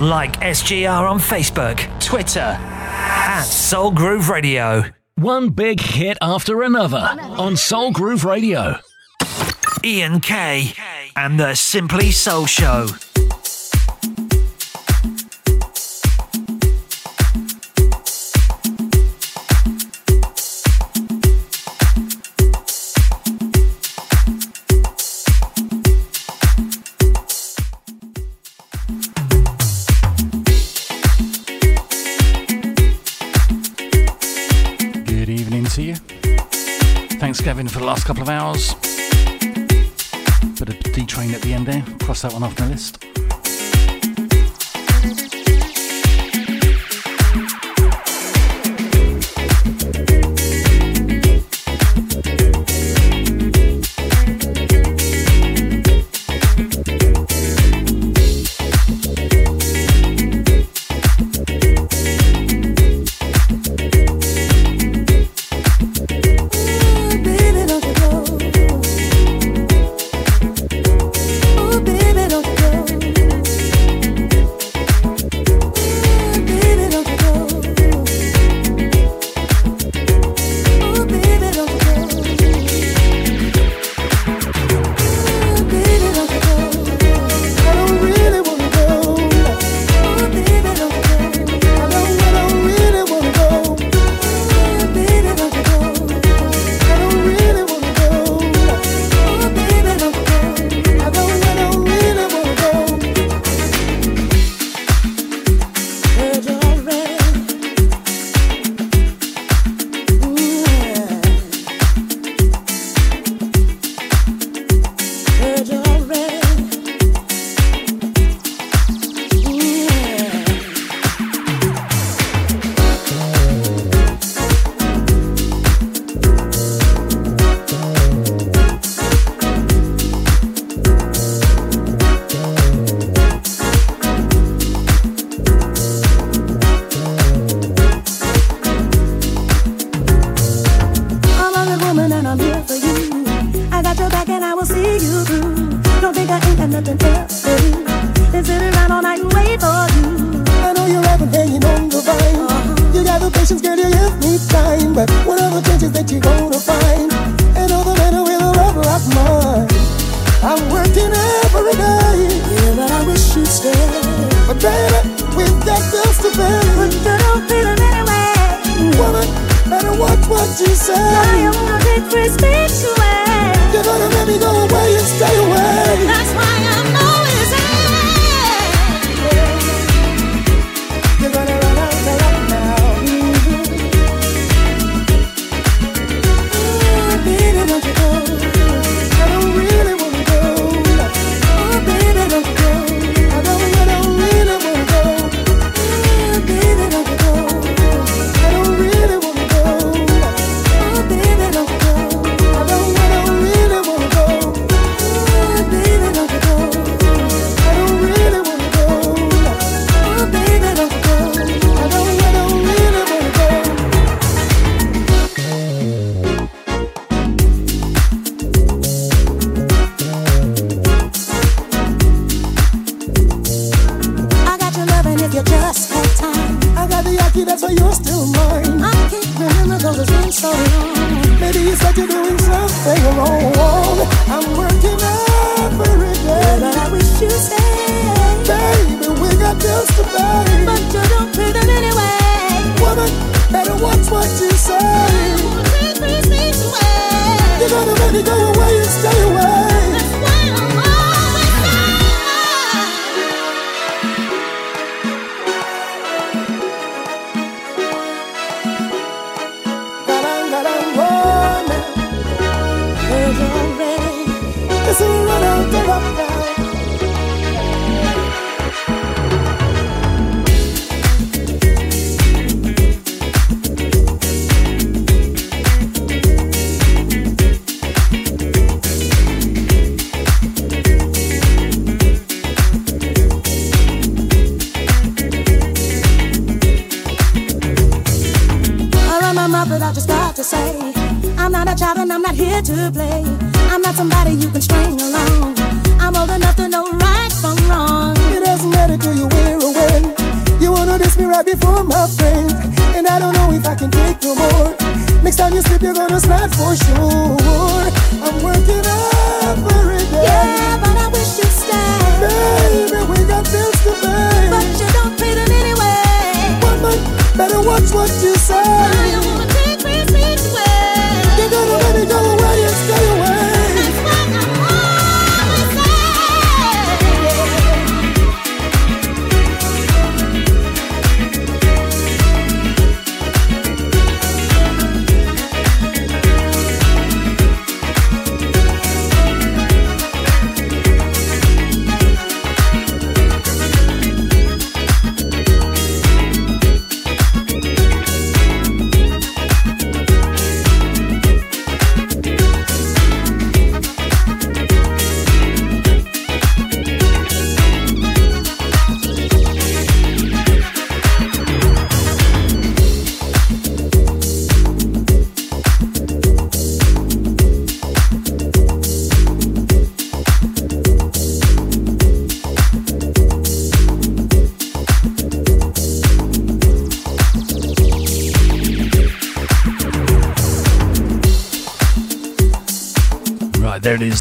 Like SGR on Facebook, Twitter, at Soul Groove Radio. One big hit after another on Soul Groove Radio. Ian K and the Simply Soul Show. having for the last couple of hours. Bit of D train at the end there. Cross that one off my list.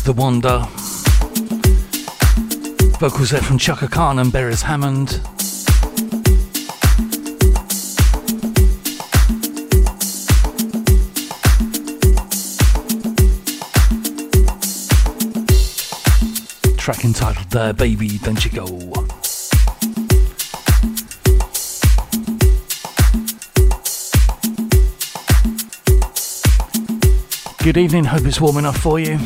The Wanda. Vocals there from Chaka Khan and Beres Hammond. Track entitled There Baby Don't You Go. good evening. Hope it's warm enough for you.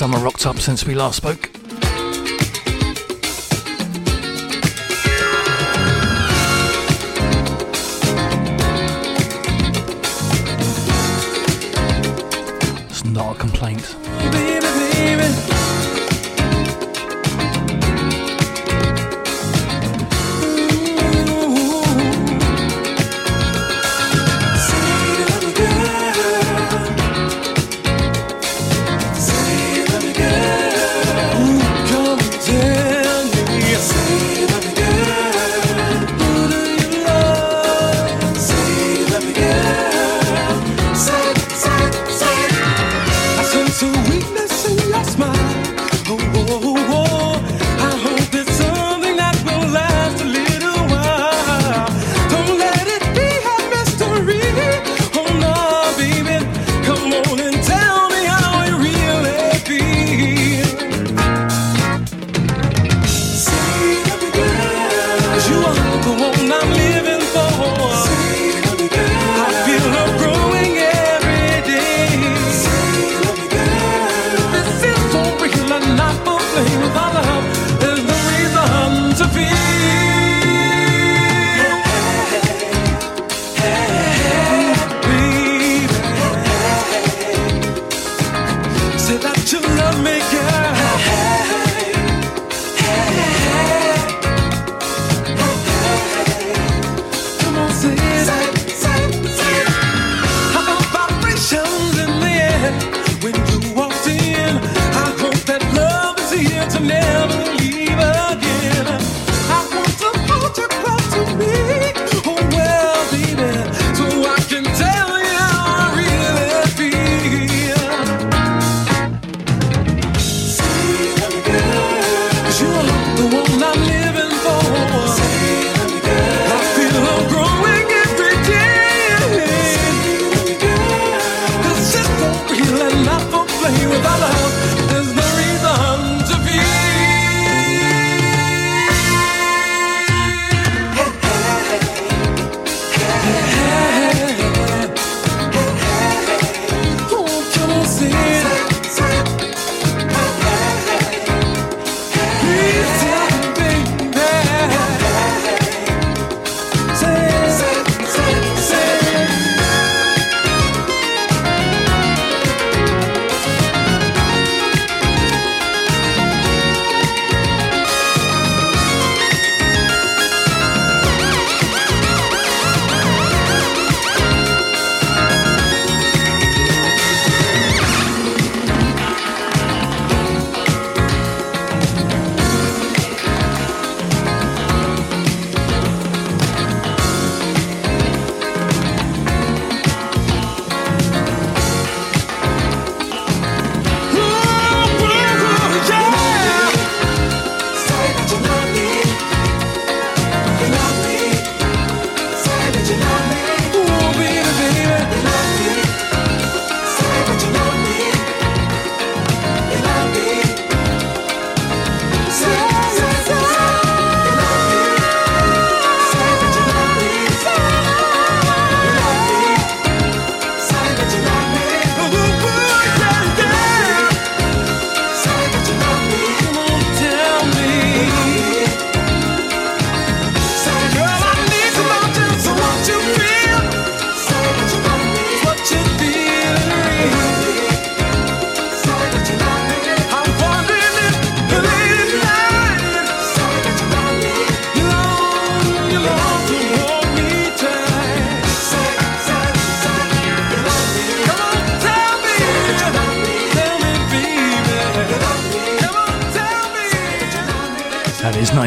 summer rocked up since we last spoke. It's not a complaint. Baby, baby.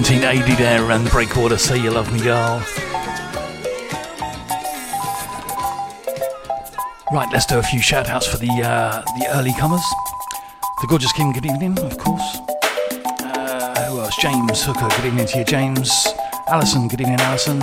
1980 there and Breakwater Say You Love Me Girl. Right, let's do a few shout outs for the uh, the early comers. The Gorgeous King, good evening, of course. Uh, who else? James Hooker, good evening to you, James. Alison, good evening, Alison.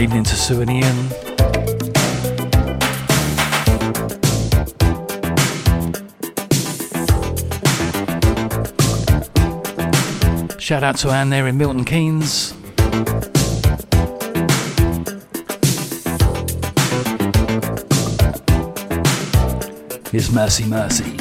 Evening to Sue and Ian. Shout out to Anne there in Milton Keynes. Here's Mercy Mercy.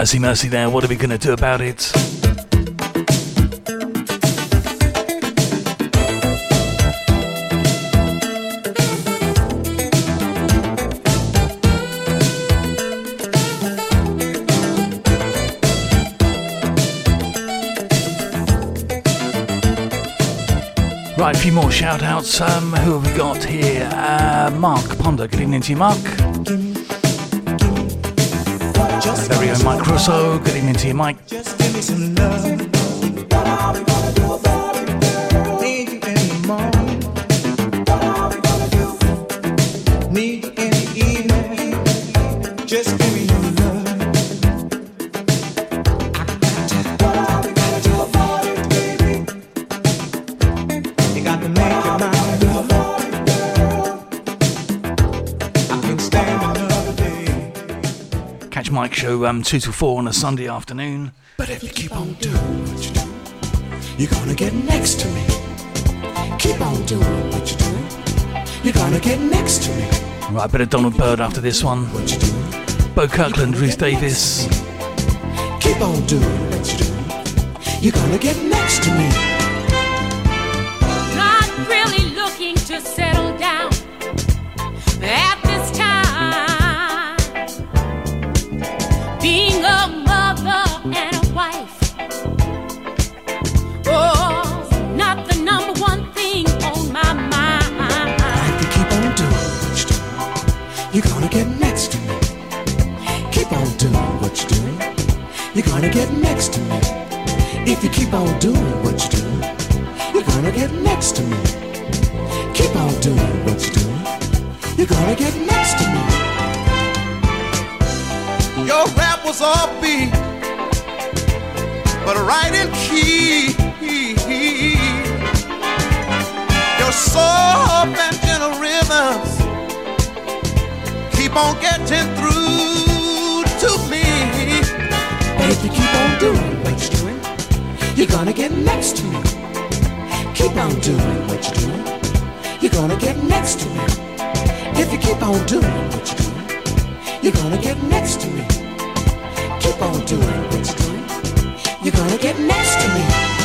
Mercy Mercy there. What are we going to do about it? Right, a few more shout outs. Um, who have we got here? Uh, Mark Ponder. Good evening to you, Mark. Very own Mike Russo. Good evening to you, Mike. Show um, 2 to 4 on a Sunday afternoon. But if you keep on doing what you do, you're gonna get next to me. Keep on doing what you do. You're gonna get next to me. Right, a bit of Donald Byrd after this one. What you do. Bo Kirkland, Ruth Davis. Keep on doing what you do. You're gonna get next to me. You're gonna get next to me. If you keep on doing what you do, you're gonna get next to me. Keep on doing what you do. You're gonna get next to me. Your rap was offbeat, but right in key. Your soft and gentle rhythms keep on getting through if you keep on doing what you're doing, you're gonna get next to me. Keep on doing what you're doing, you're gonna get next to me. If you keep on doing what you're doing, you're gonna get next to me. Keep on doing what you're doing, you're gonna get next to me.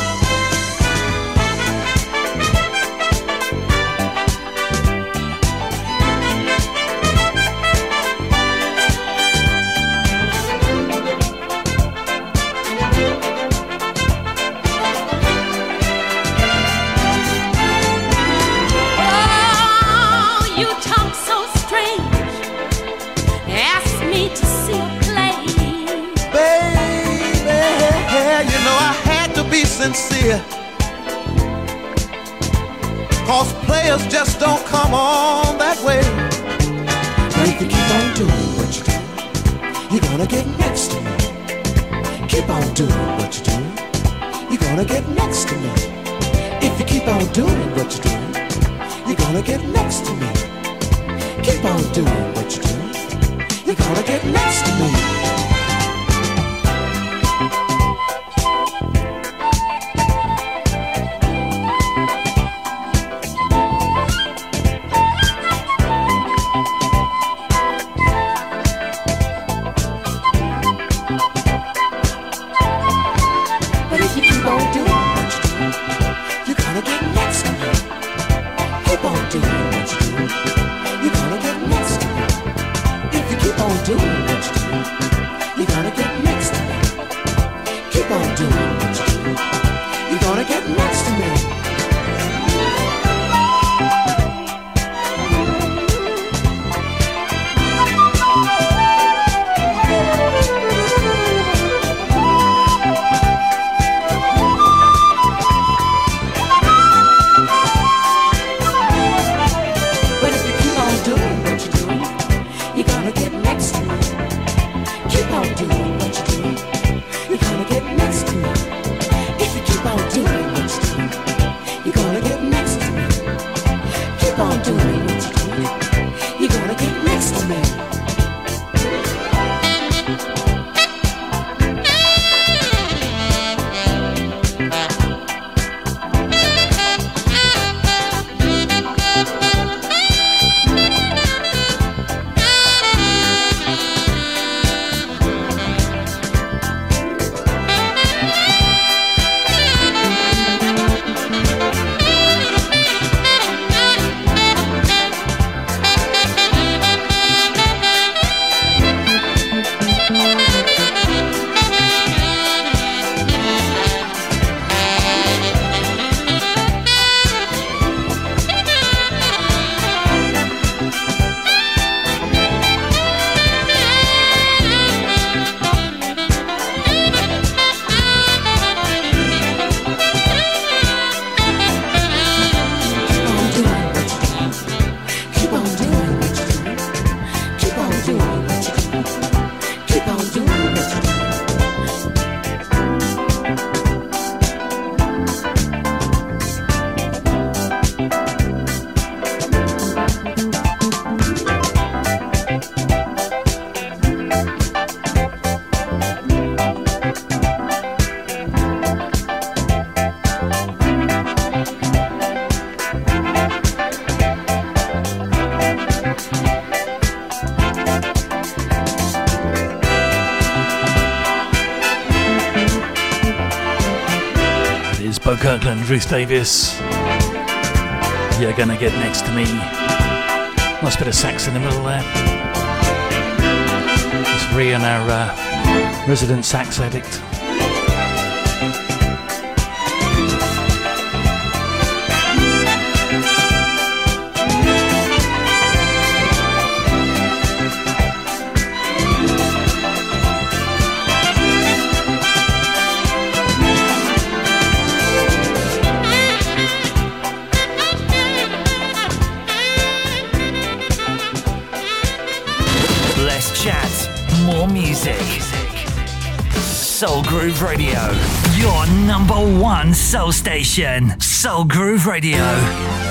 Sincere. Cause players just don't come on that way. But if you keep on doing what you do, you're gonna get next to me. Keep on doing what you do, you're gonna get next to me. If you keep on doing what you do, you're gonna get next to me. Keep on doing what you do, you're gonna get next to me. Ruth Davis. You're gonna get next to me. Nice bit of sax in the middle there. It's Rian, our uh, resident sax addict. Soul Groove Radio, your number one soul station. Soul Groove Radio.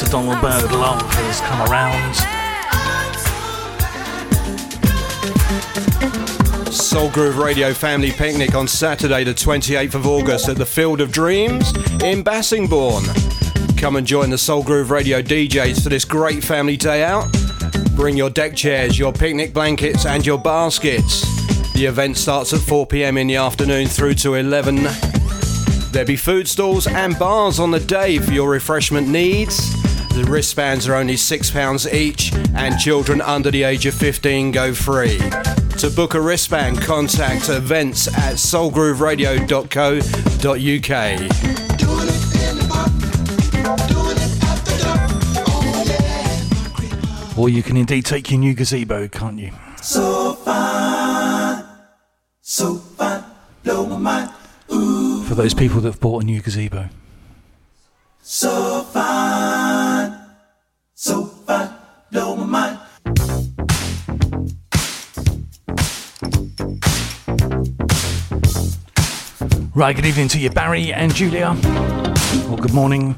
Mr. Donald Byrd. Love has come around. Soul Groove Radio Family Picnic on Saturday, the 28th of August at the Field of Dreams in Bassingbourn. Come and join the Soul Groove Radio DJs for this great family day out. Bring your deck chairs, your picnic blankets, and your baskets. The event starts at 4 pm in the afternoon through to 11. There'll be food stalls and bars on the day for your refreshment needs. The wristbands are only £6 each, and children under the age of 15 go free. To book a wristband, contact events at soulgrooveradio.co.uk. Or you can indeed take your new gazebo, can't you? So fine, so fine, blow my mind. Ooh, For those people that have bought a new gazebo. so Right, good evening to you, Barry and Julia. Or good morning.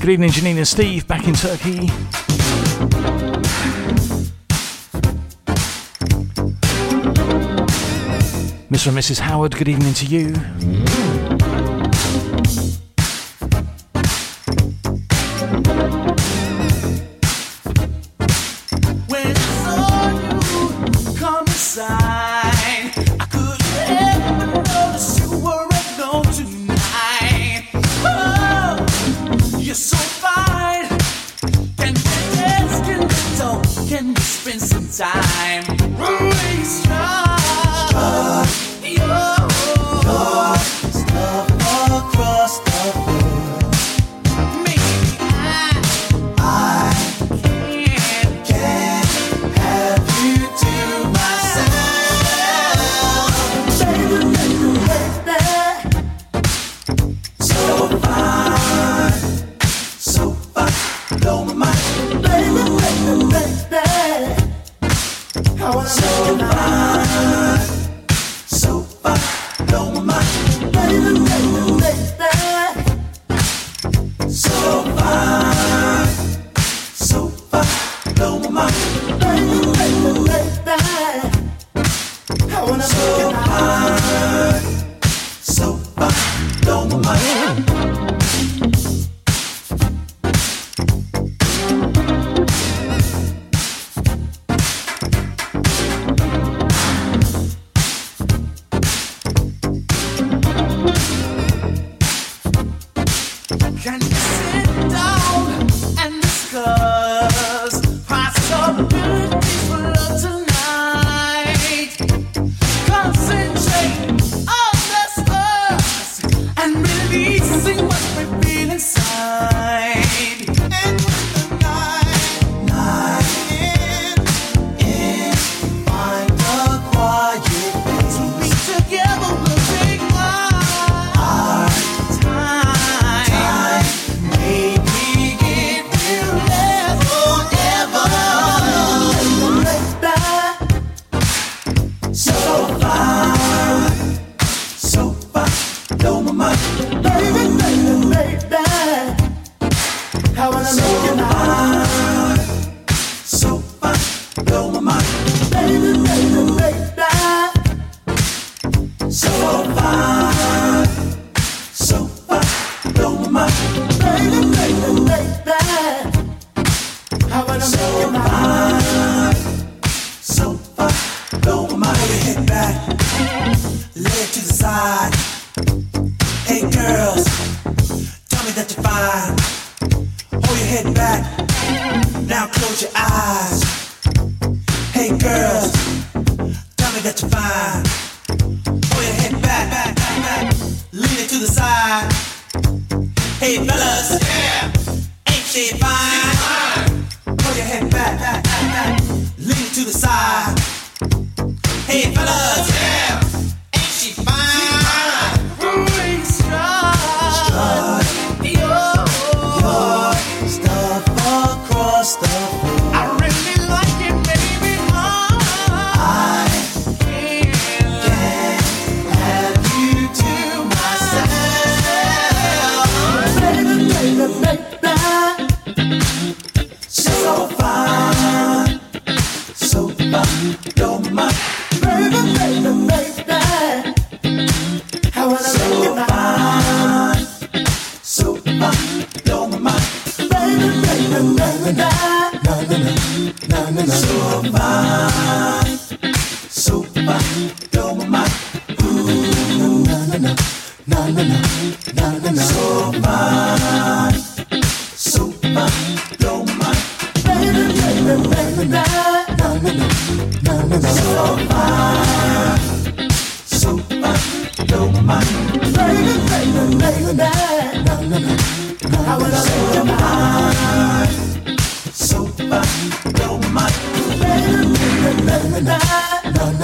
Good evening, Janine and Steve, back in Turkey. Mr. and Mrs. Howard, good evening to you.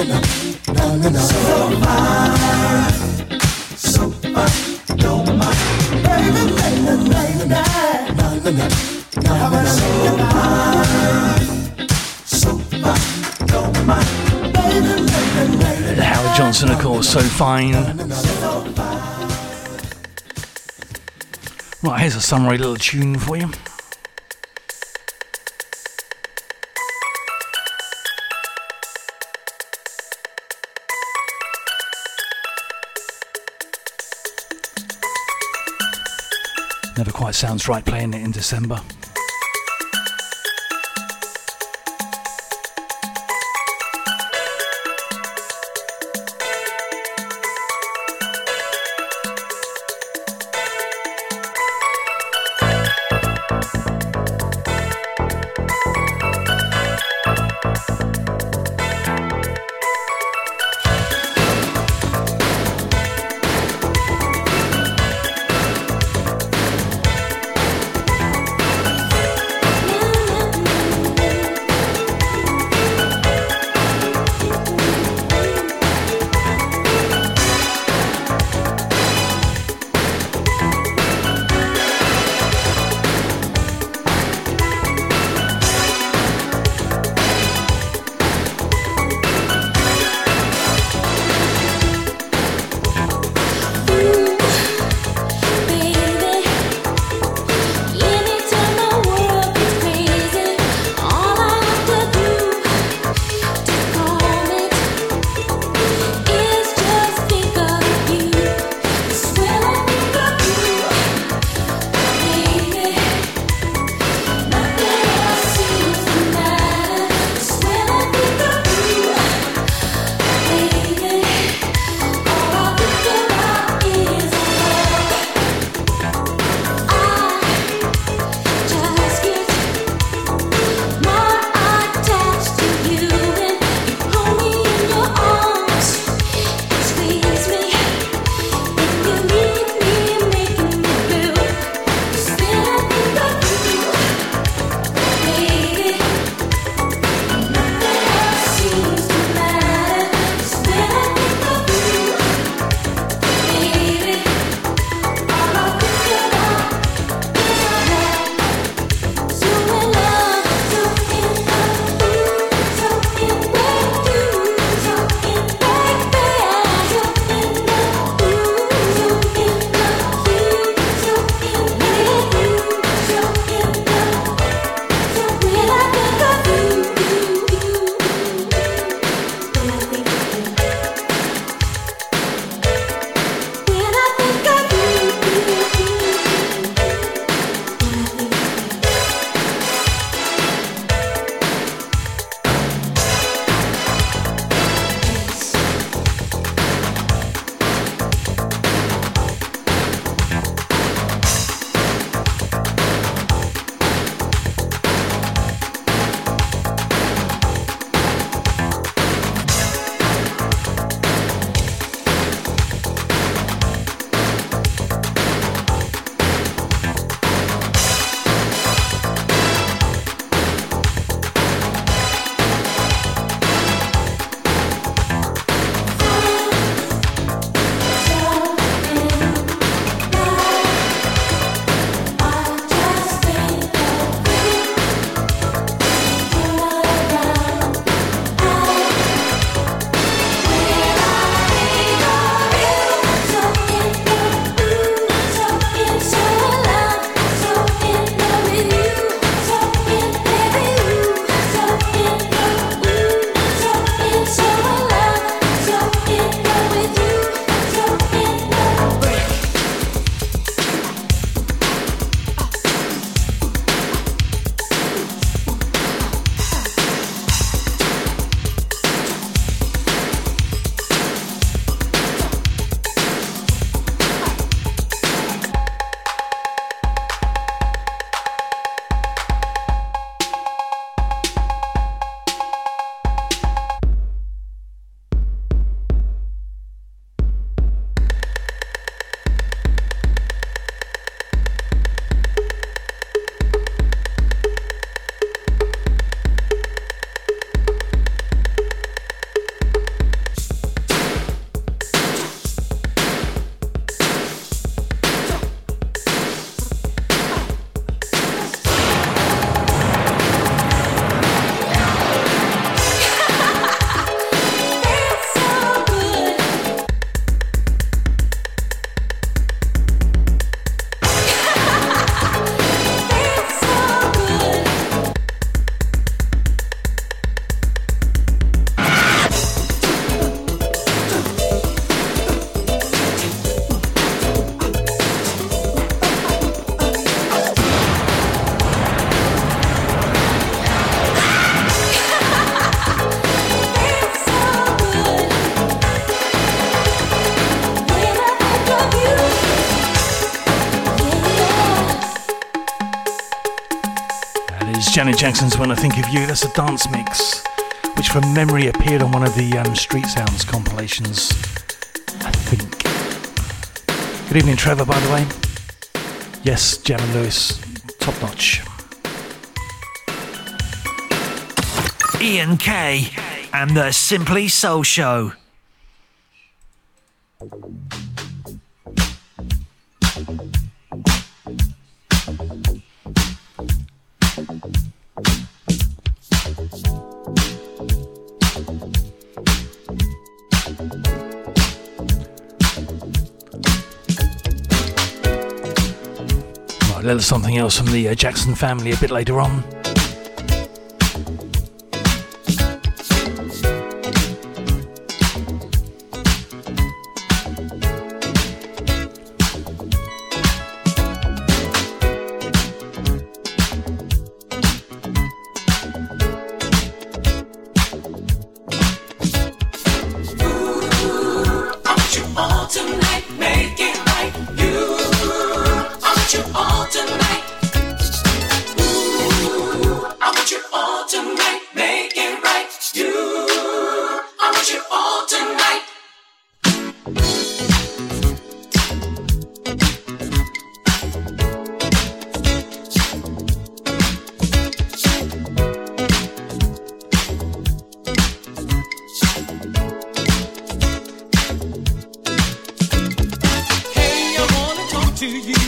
enough, Howard Johnson, of course. So fine. Right, here's a summary little tune for you. sounds right playing it in December. Janet Jackson's When I Think of You. That's a dance mix, which from memory appeared on one of the um, Street Sounds compilations. I think. Good evening, Trevor, by the way. Yes, Jam and Lewis, top notch. Ian K and the Simply Soul Show. Else from the uh, Jackson family a bit later on. to you.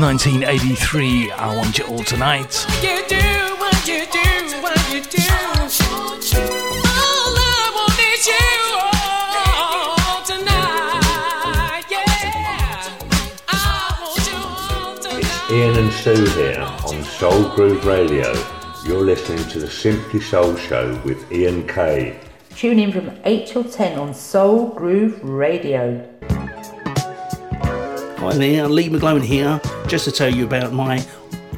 1983. I want you all tonight. You do, what you do, what you do. All I want is you all tonight. Yeah. I want you all tonight. Ian and Sue here on Soul Groove Radio. You're listening to the Simply Soul Show with Ian K. Tune in from 8 till 10 on Soul Groove Radio. Hi there, Lee McGlone here, just to tell you about my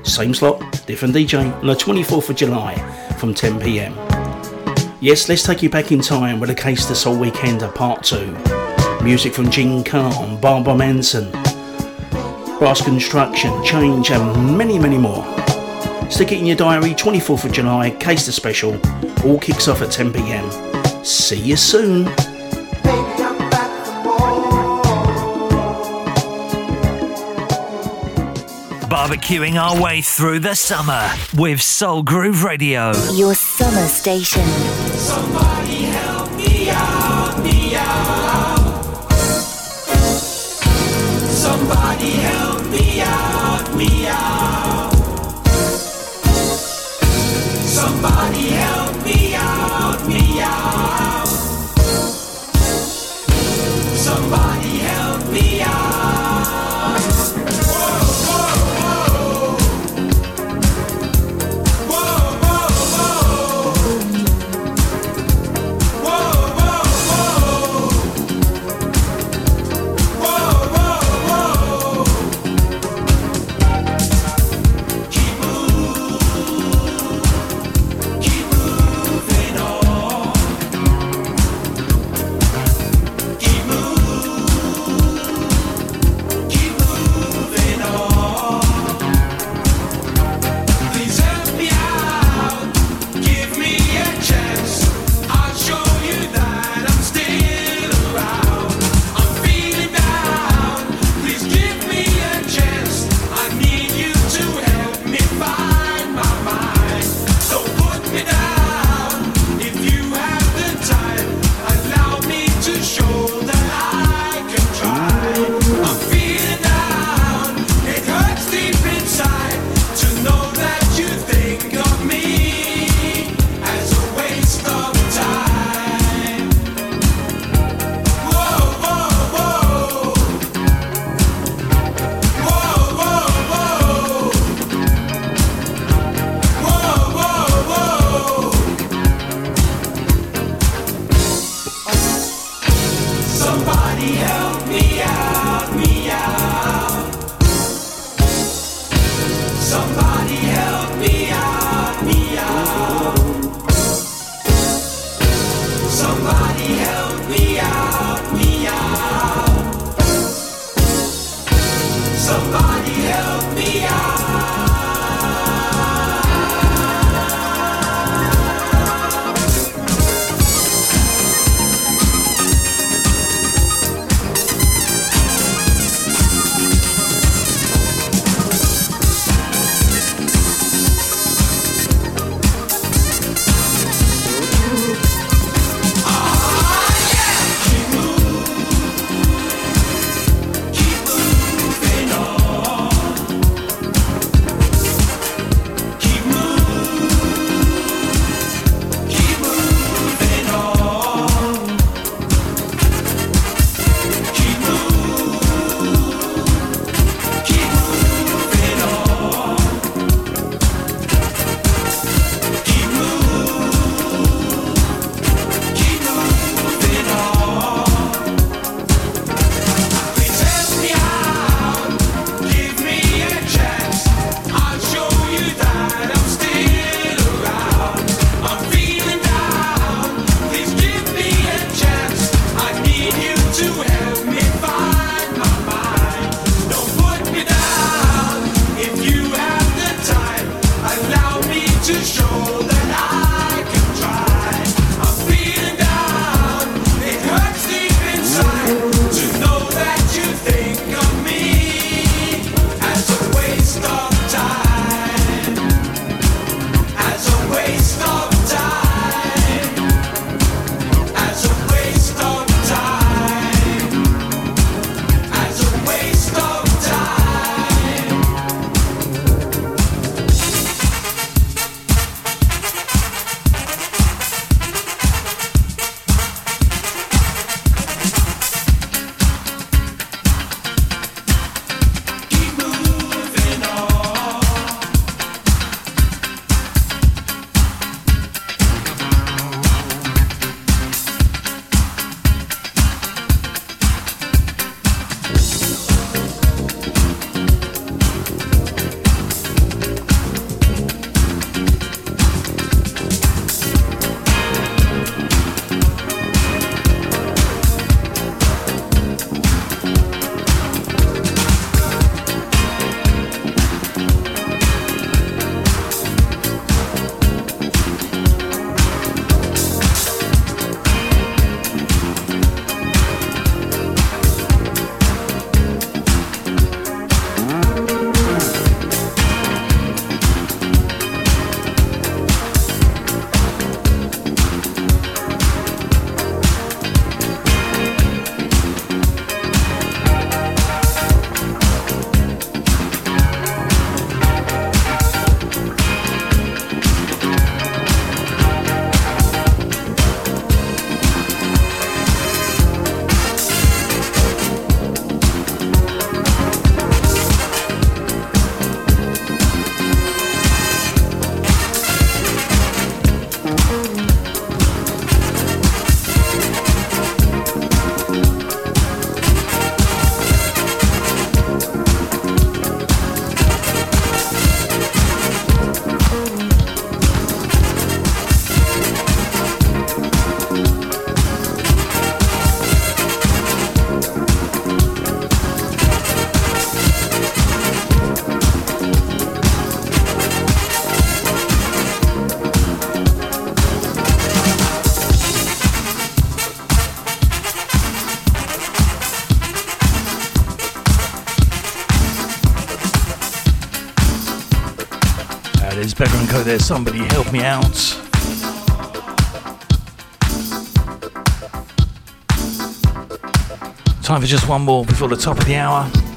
same slot, different DJ on the 24th of July from 10 pm. Yes, let's take you back in time with a Caister Soul Weekender Part 2. Music from Jean Carn, Barbara Mason, Brass Construction, Change, and many, many more. Stick it in your diary, 24th of July, Caister Special, all kicks off at 10 pm. See you soon. Barbecuing our way through the summer with Soul Groove Radio. Your summer station. Somebody There, somebody help me out. Time for just one more before the top of the hour.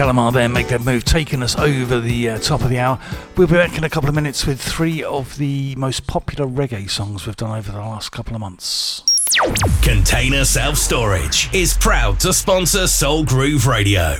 Shalamar there, make that move, taking us over the uh, top of the hour. We'll be back in a couple of minutes with three of the most popular reggae songs we've done over the last couple of months. Container Self Storage is proud to sponsor Soul Groove Radio.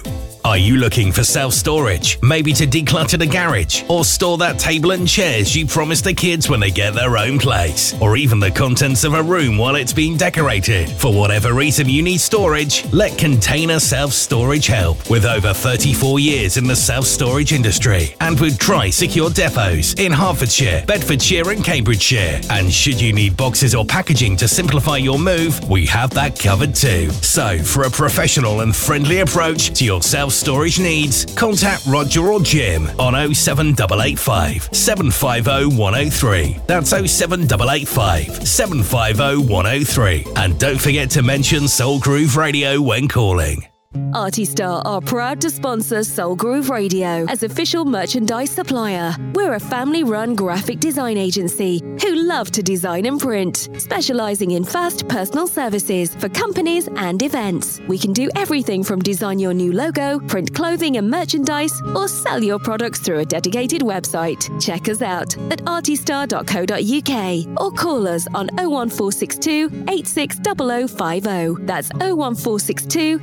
Are you looking for self storage? Maybe to declutter the garage or store that table and chairs you promised the kids when they get their own place? Or even the contents of a room while it's being decorated? For whatever reason you need storage, let Container Self Storage help. With over 34 years in the self storage industry and with Tri Secure depots in Hertfordshire, Bedfordshire, and Cambridgeshire. And should you need boxes or packaging to simplify your move, we have that covered too. So, for a professional and friendly approach to your self storage needs, contact Roger or Jim on 07885 750 103. That's 07885 750 103. And don't forget to mention Soul Groove Radio when calling. Artistar are proud to sponsor Soul Groove Radio as official merchandise supplier. We're a family run graphic design agency who love to design and print, specializing in fast personal services for companies and events. We can do everything from design your new logo, print clothing and merchandise, or sell your products through a dedicated website. Check us out at artistar.co.uk or call us on 01462 860050. That's 01462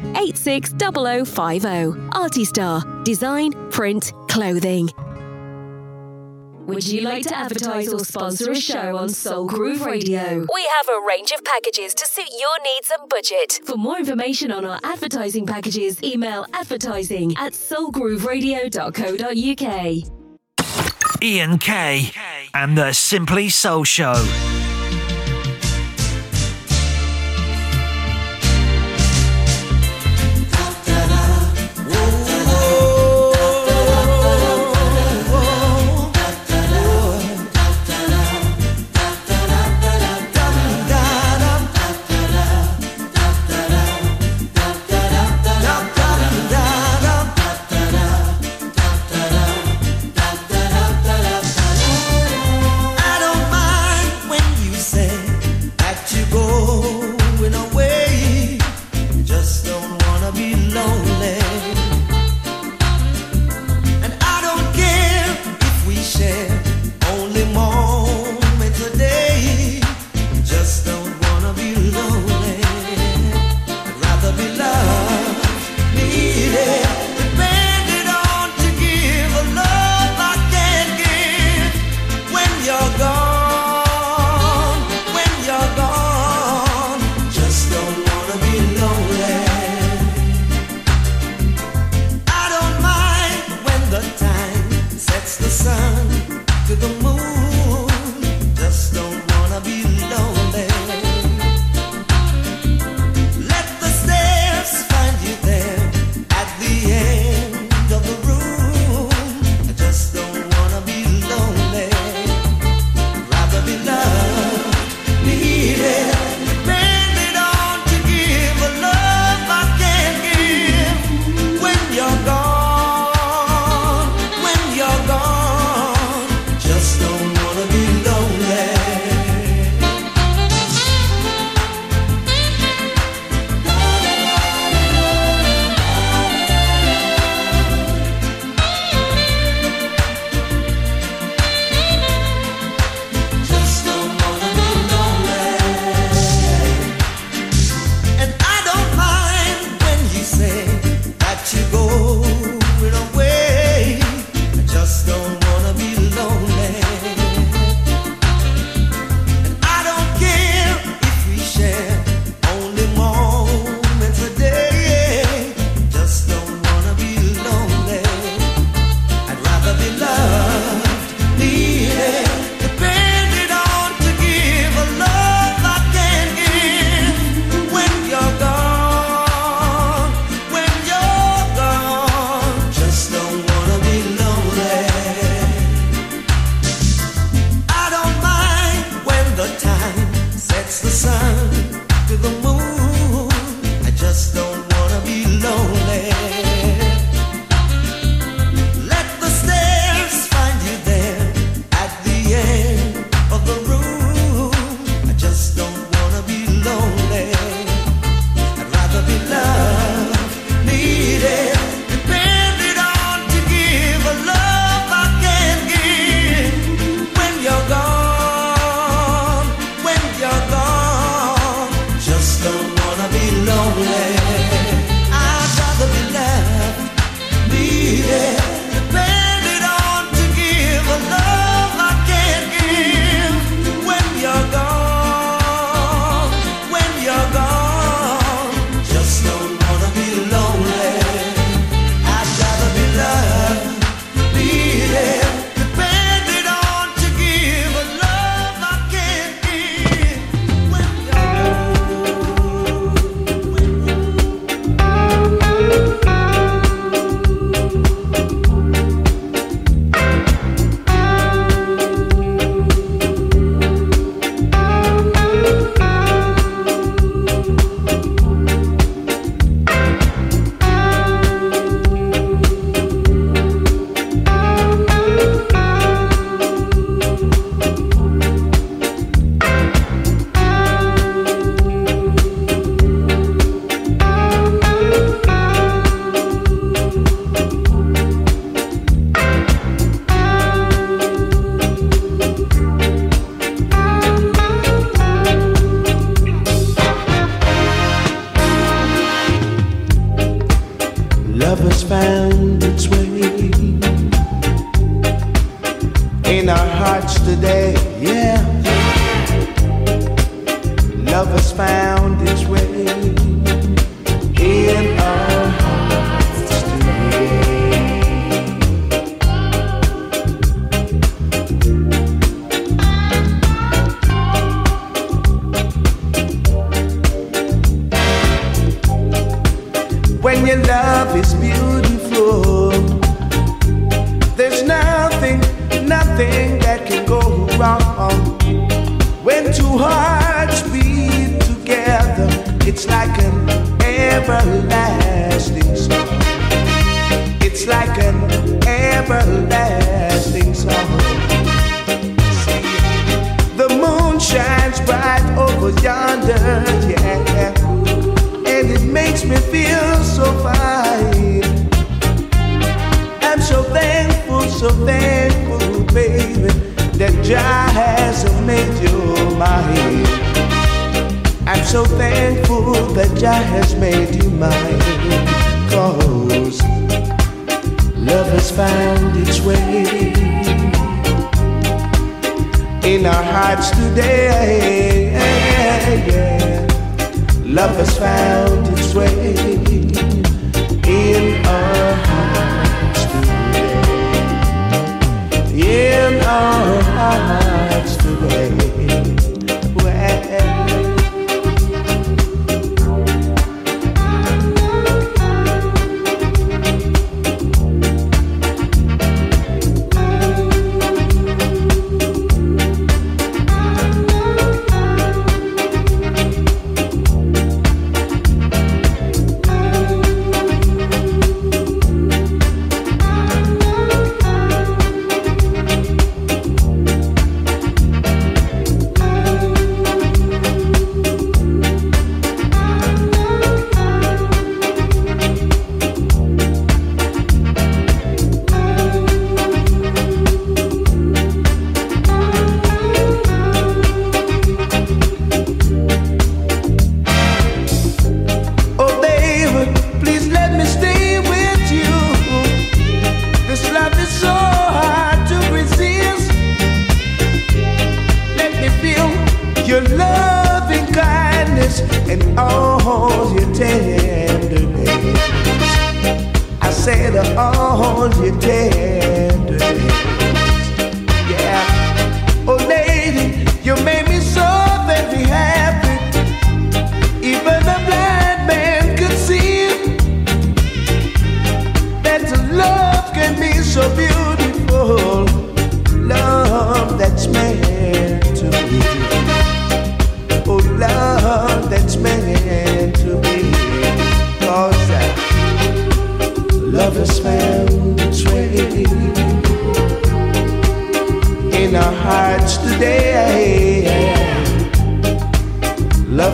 0050. Artistar, design, print, clothing. Would you like to advertise or sponsor a show on Soul Groove Radio? We have a range of packages to suit your needs and budget. For more information on our advertising packages, email advertising at soulgrooveradio.co.uk. Ian K and the Simply Soul Show.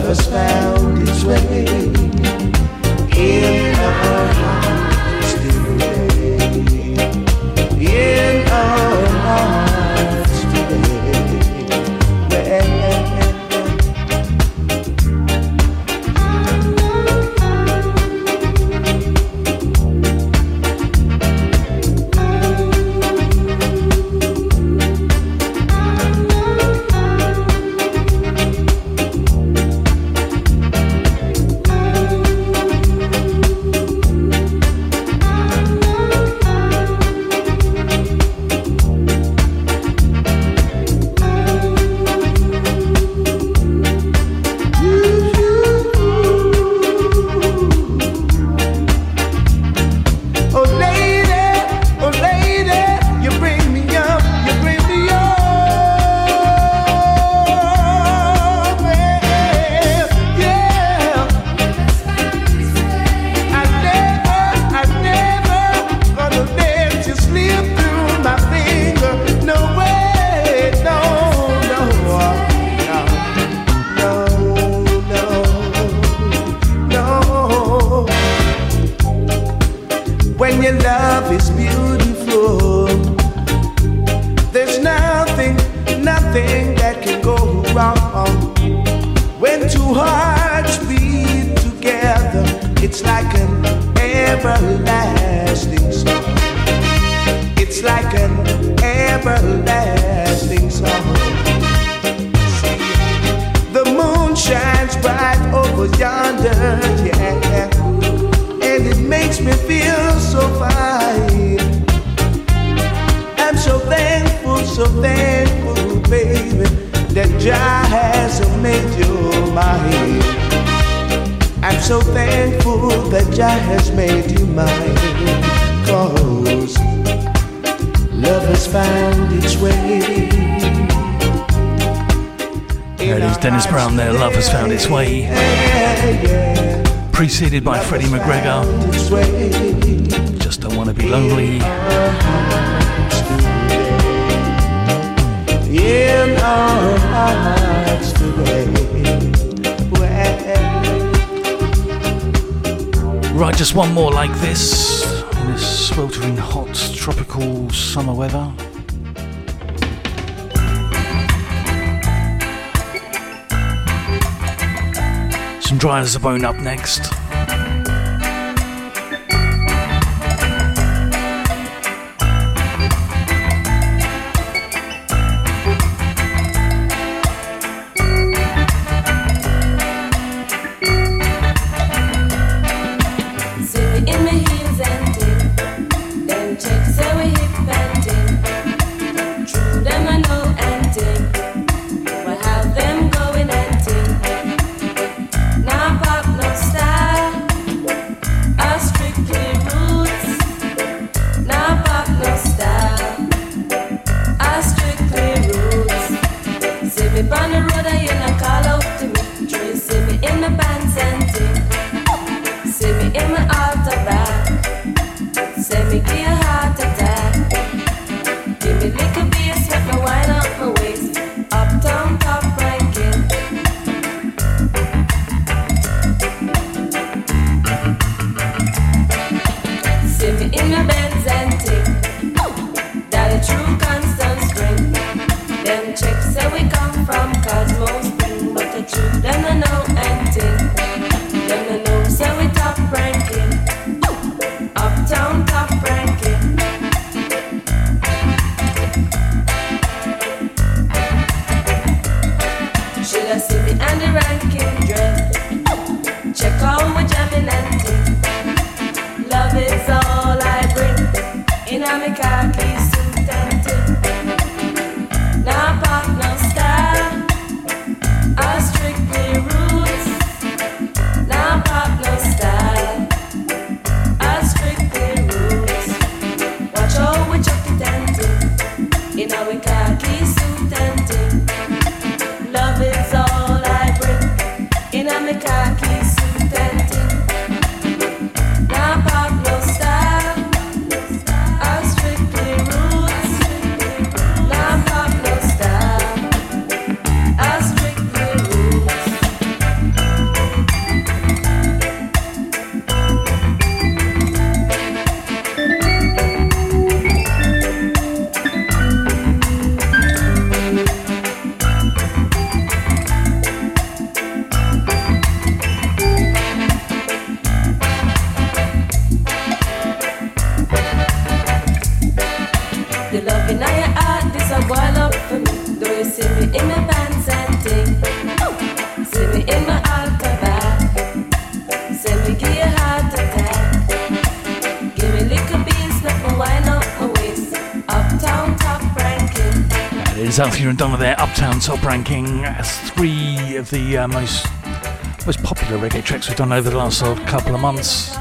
Love has Bone up next. here and done with their Uptown Top ranking. Three of the uh, most most popular reggae tracks we've done over the last uh, couple of months.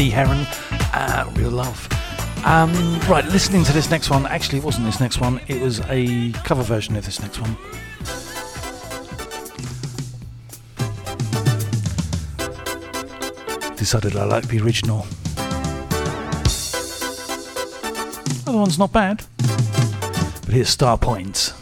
The Heron. Uh, real love. Um, right, listening to this next one. Actually, it wasn't this next one, it was a cover version of this next one. Decided I like the original. Other one's not bad. But here's Starpoints.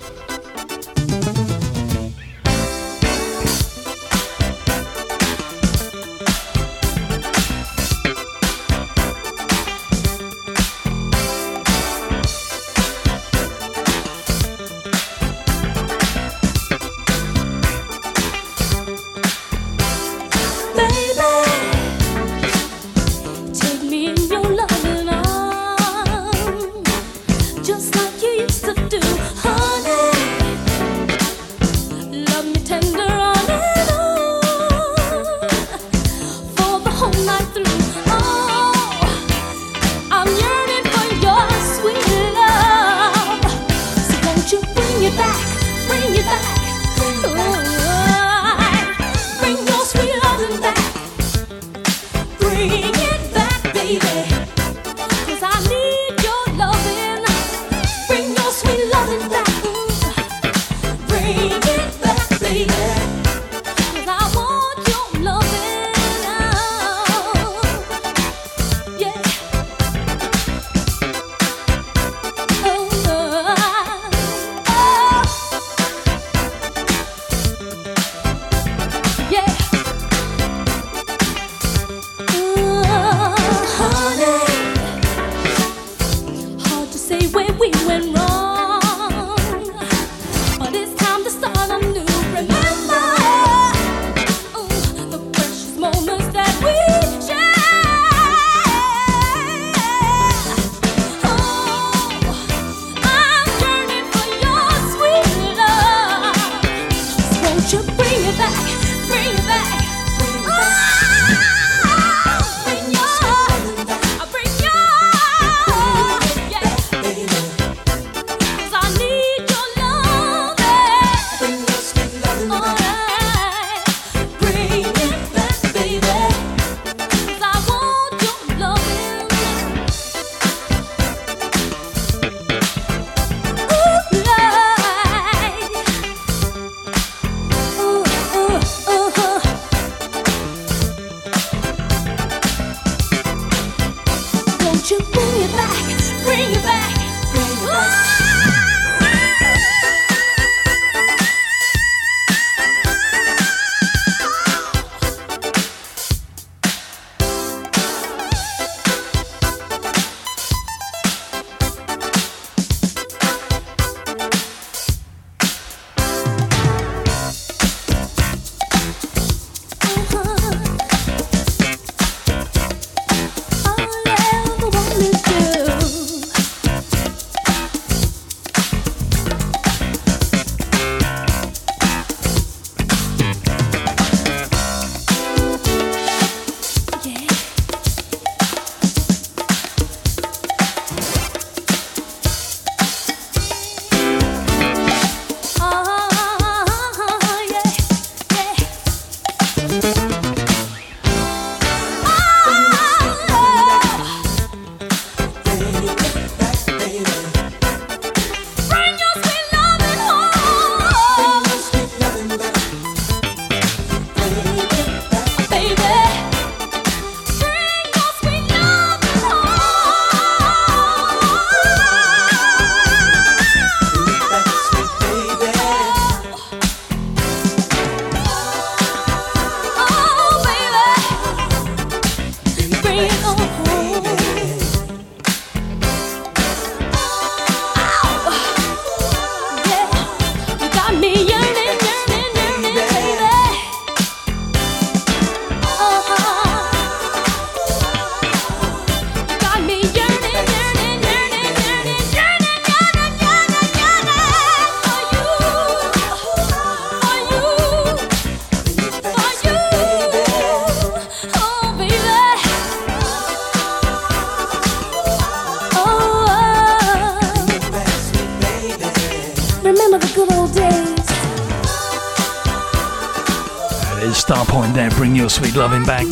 your sweet loving back.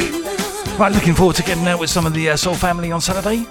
Right, looking forward to getting out with some of the uh, Soul family on Saturday.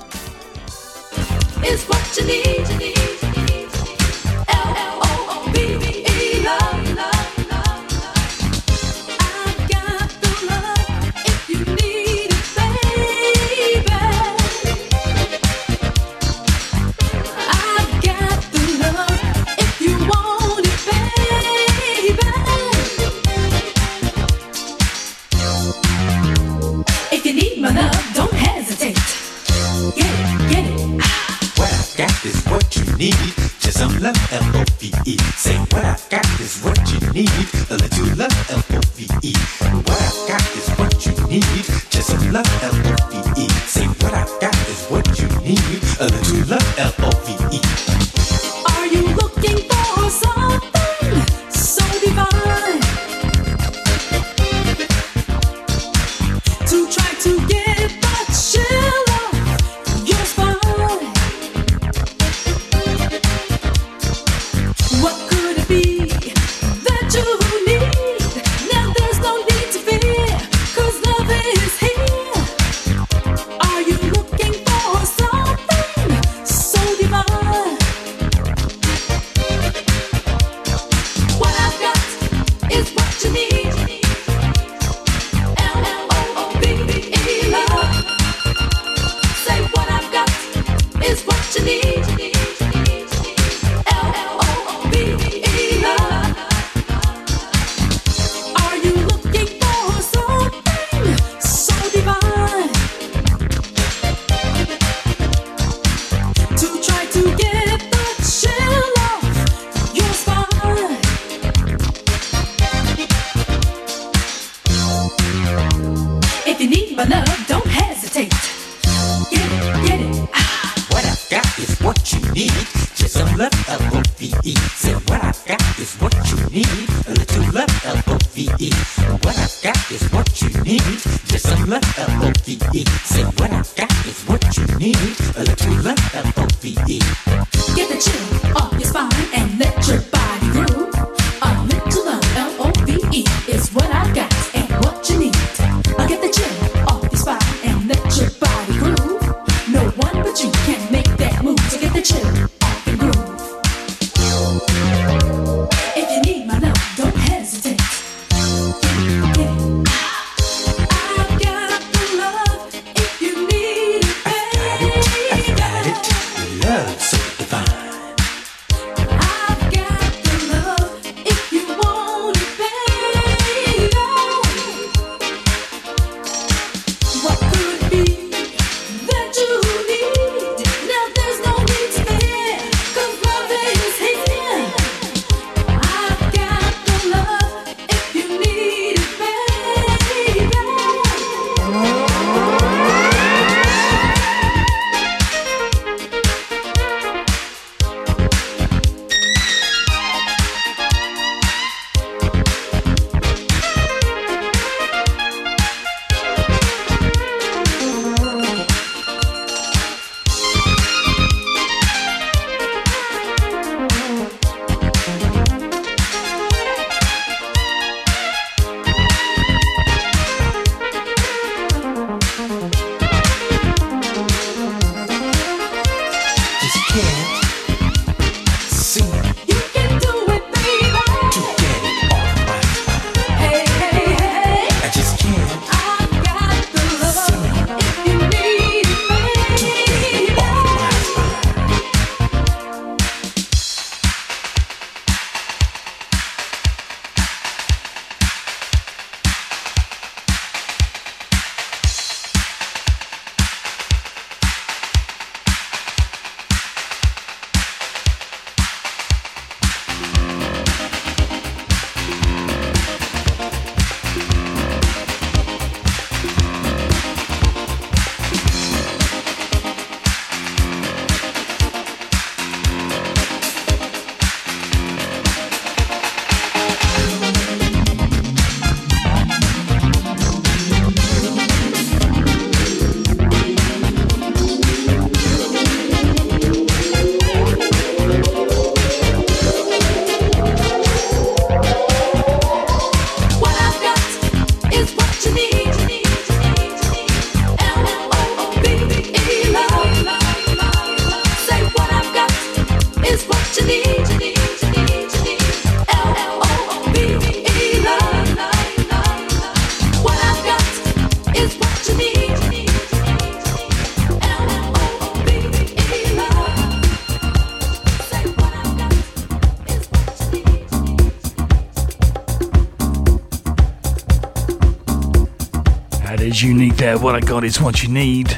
There. What I got is what you need.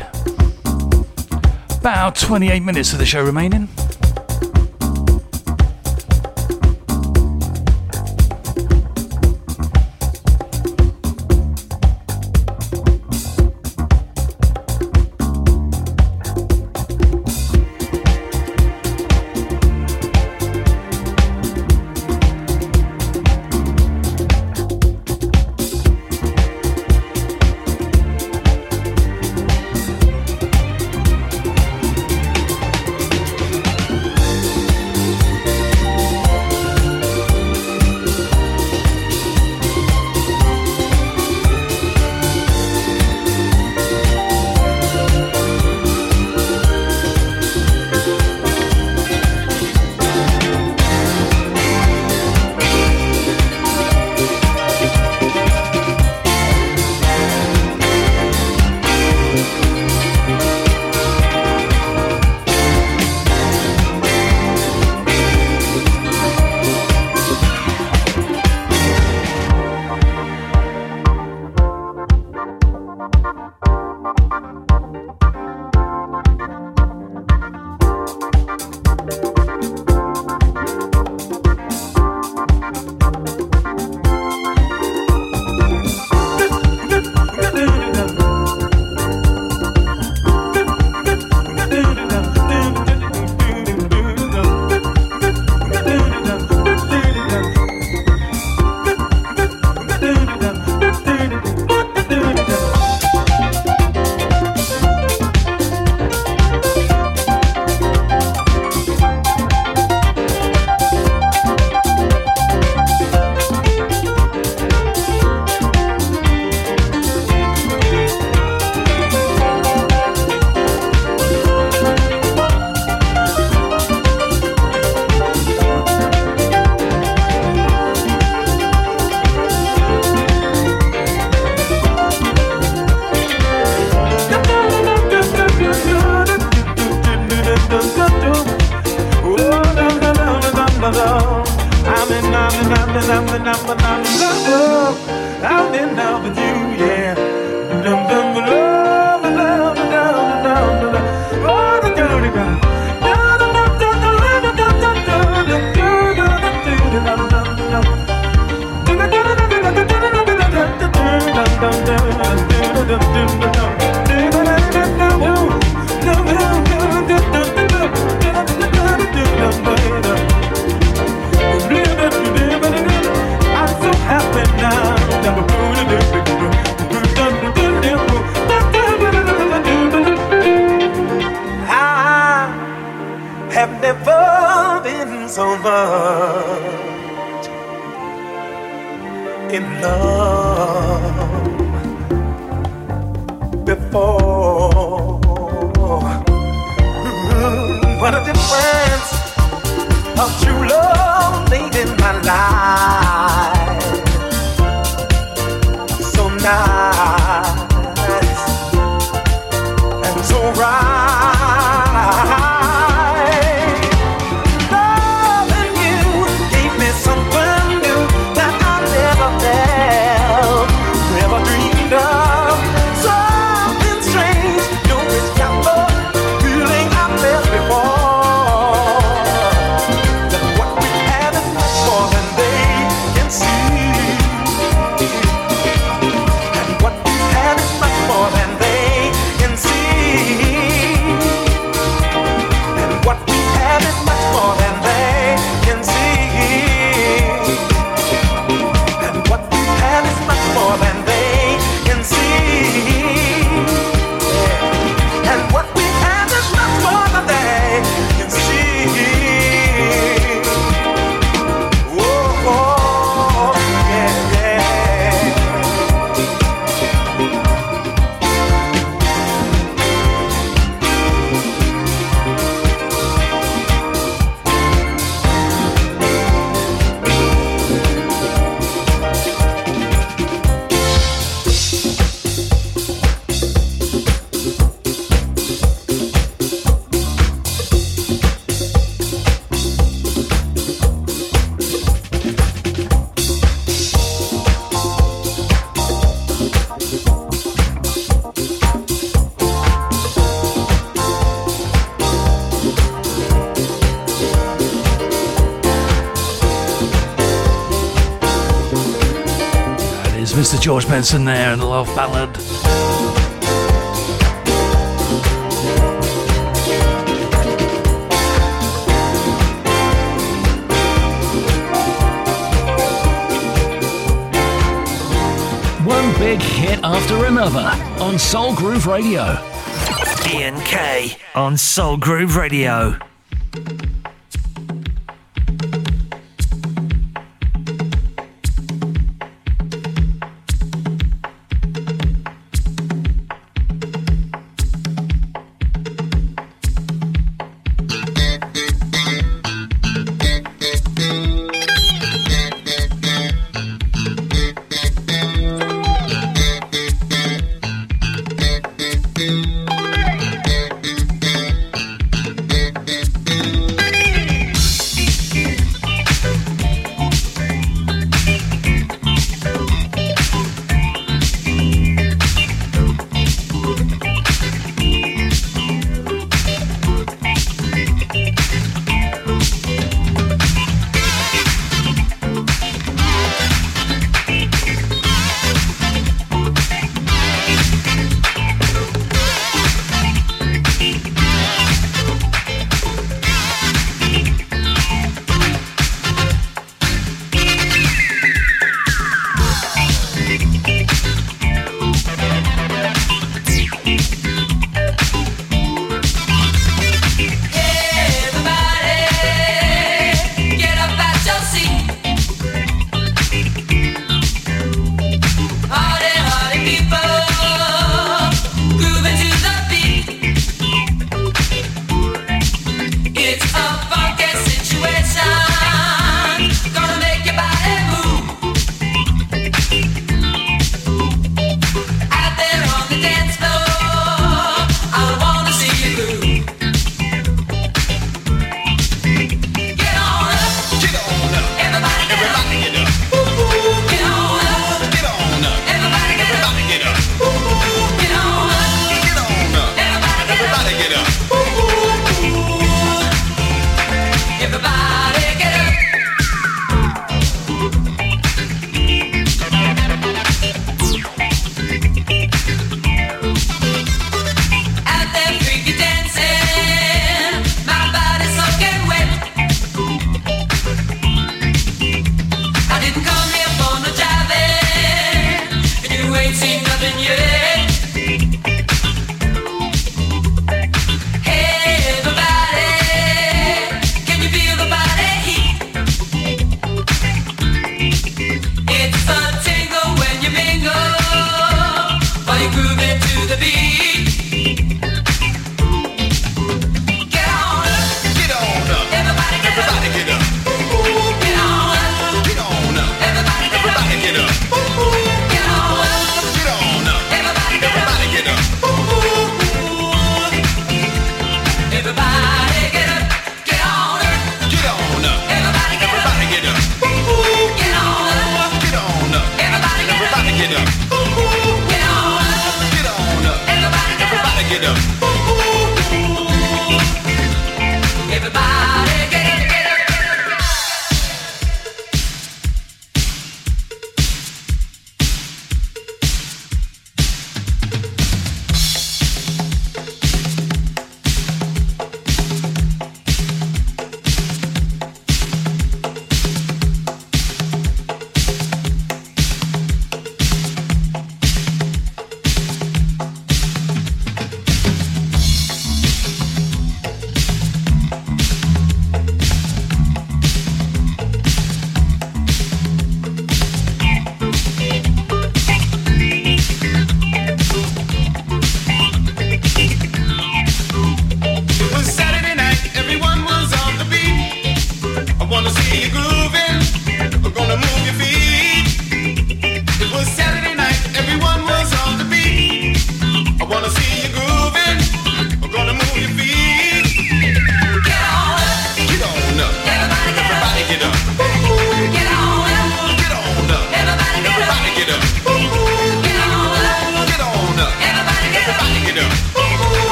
About 28 minutes of the show remaining. Mr. Benson there and the Love Ballad. One big hit after another on Soul Groove Radio. Ian K on Soul Groove Radio.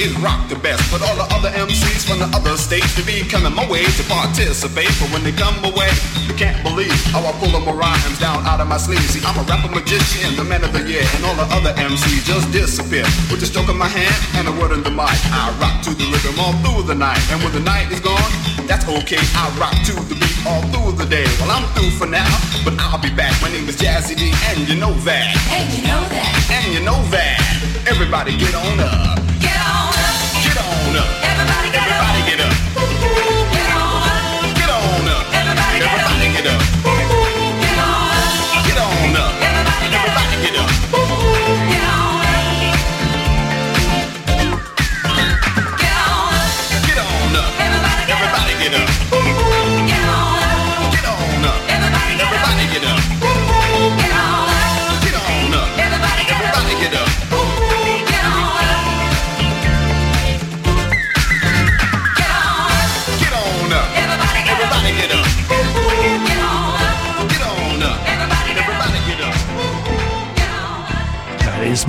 The rock the best. But all the other MCs from the other states, they be coming my way to participate. But when they come away, you can't believe how I pull them rhymes down out of my sleeve. See, I'm a rapper magician, the man of the year, and all the other MCs just disappear. With a stroke of my hand and a word in the mic, I rock to the rhythm all through the night. And when the night is gone, that's okay. I rock to the beat all through the day. Well, I'm through for now, but I'll be back. My name is Jazzy Dee, and you know that. And you know that. And you know that. Everybody get on up.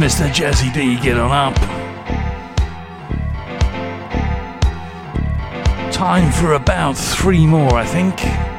Mr. Jazzy Dee. Get on up. Time for about three more, I think.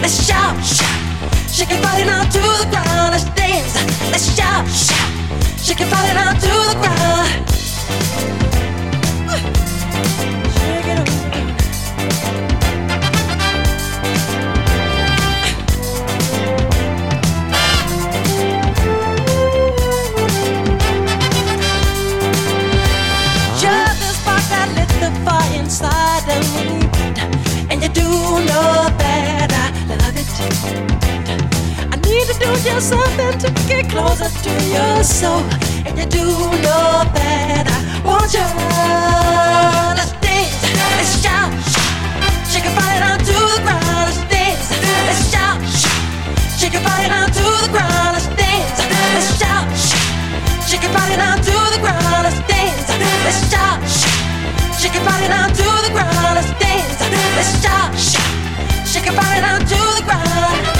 Let's shout. shout. Shake your body down to the ground. Let's dance, let's shout. shout. Shake your body down to the ground. Need to just something to get closer to your soul, and you do know that I want you. Let's dance, let's shout, shake your body down to the ground. Let's dance, let's shout, shake your body down to the ground. Let's dance, let's shout. Shake your body down to the ground, let's dance, let's shout. Shake your body down to the ground, let's dance, let's shout. Shake your body down to the ground.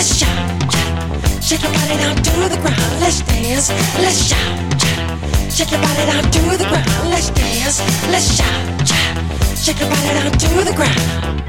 Let's shout, shout. Shake your body down to the ground. Let's dance, let's shout, shout. Shake your body down to the ground. Let's dance, let's shout, shout. Shake your body down to the ground.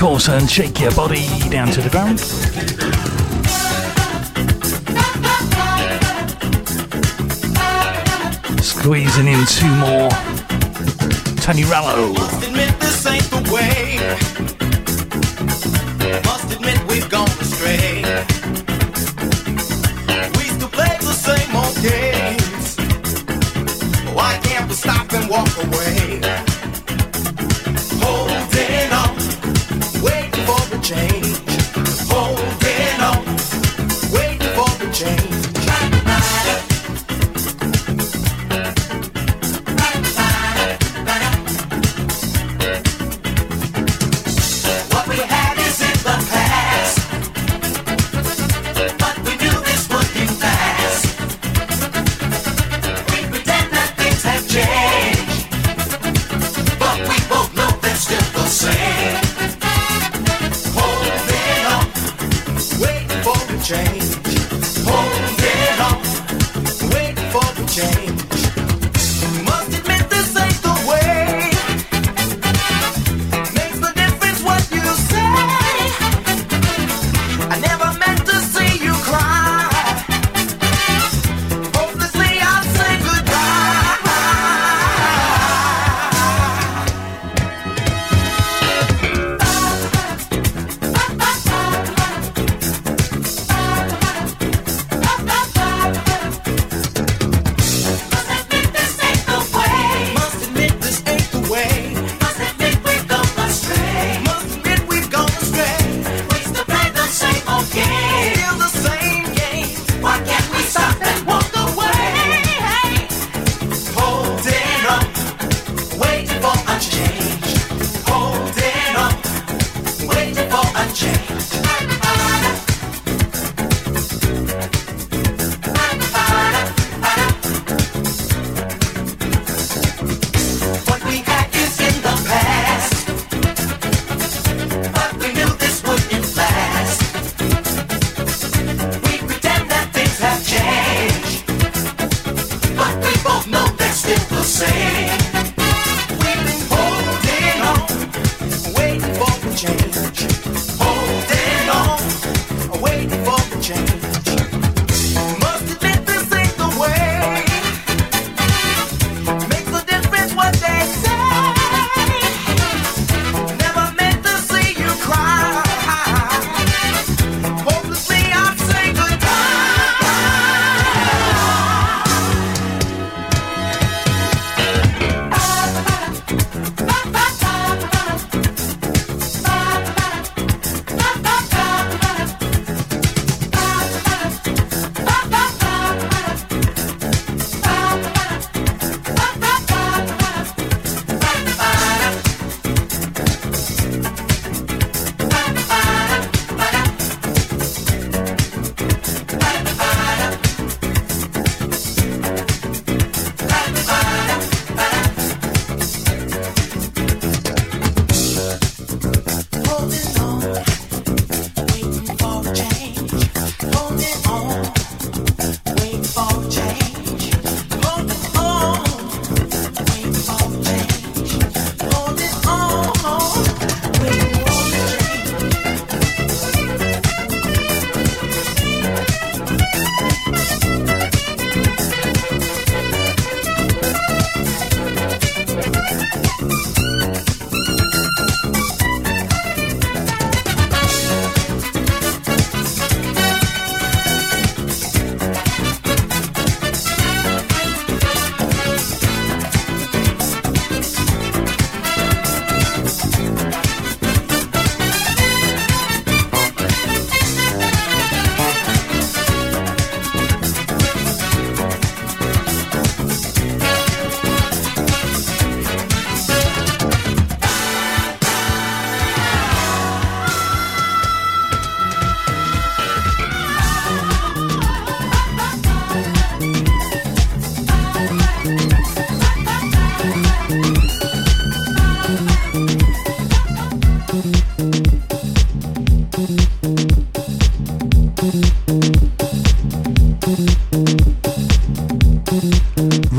course, and shake your body down to the ground. Squeezing in two more. Tony Rallo. Must admit this ain't the way. Must admit we've gone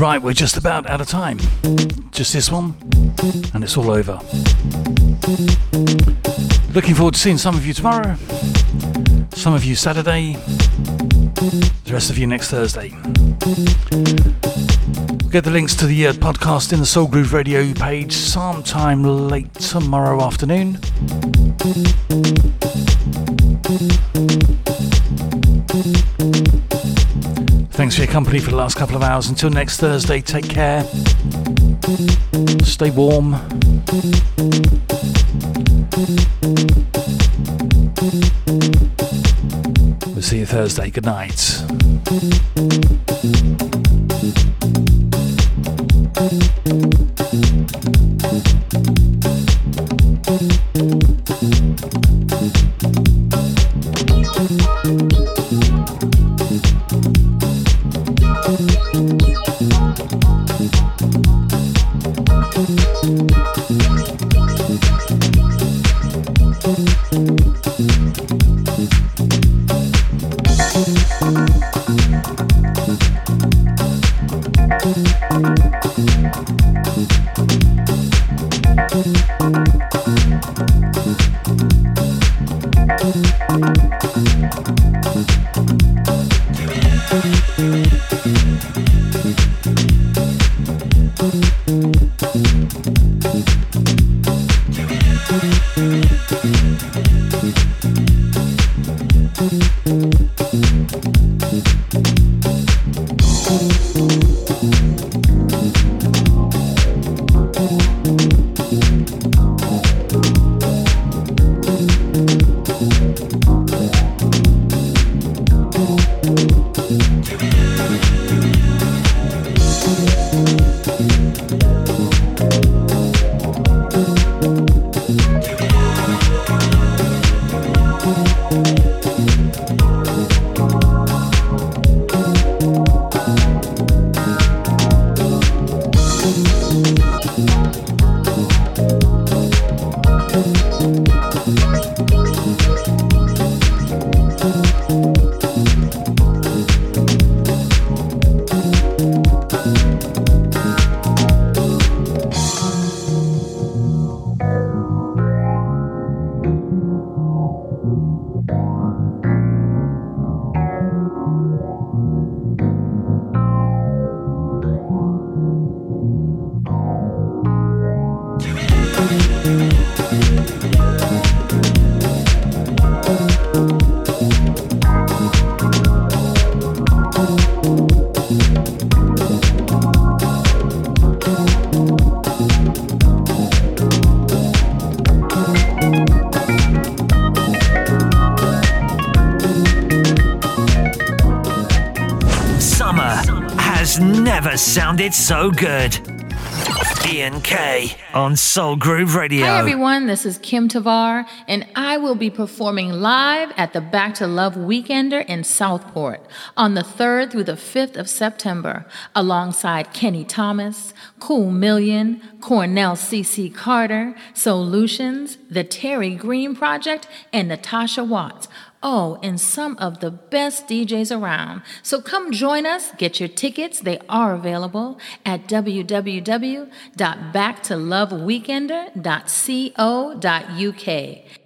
Right, we're just about out of time. Just this one, and it's all over. Looking forward to seeing some of you tomorrow, some of you Saturday, the rest of you next Thursday. We'll get the links to the uh, podcast in the Soul Groove Radio page sometime late tomorrow afternoon. Thanks for your company for the last couple of hours. Until next Thursday, take care. Stay warm. We'll see you Thursday. Good night. On Soul Groove Radio. Hi everyone, this is Kim Tavar, and I will be performing live at the Back to Love Weekender in Southport on the 3rd through the 5th of September, alongside Kenny Thomas, Cool Million, Cornell CC Carter, Solutions, The Terry Green Project, and Natasha Watts. Oh, and some of the best DJs around. So come join us, get your tickets. They are available at www.backtoloveweekender.co.uk.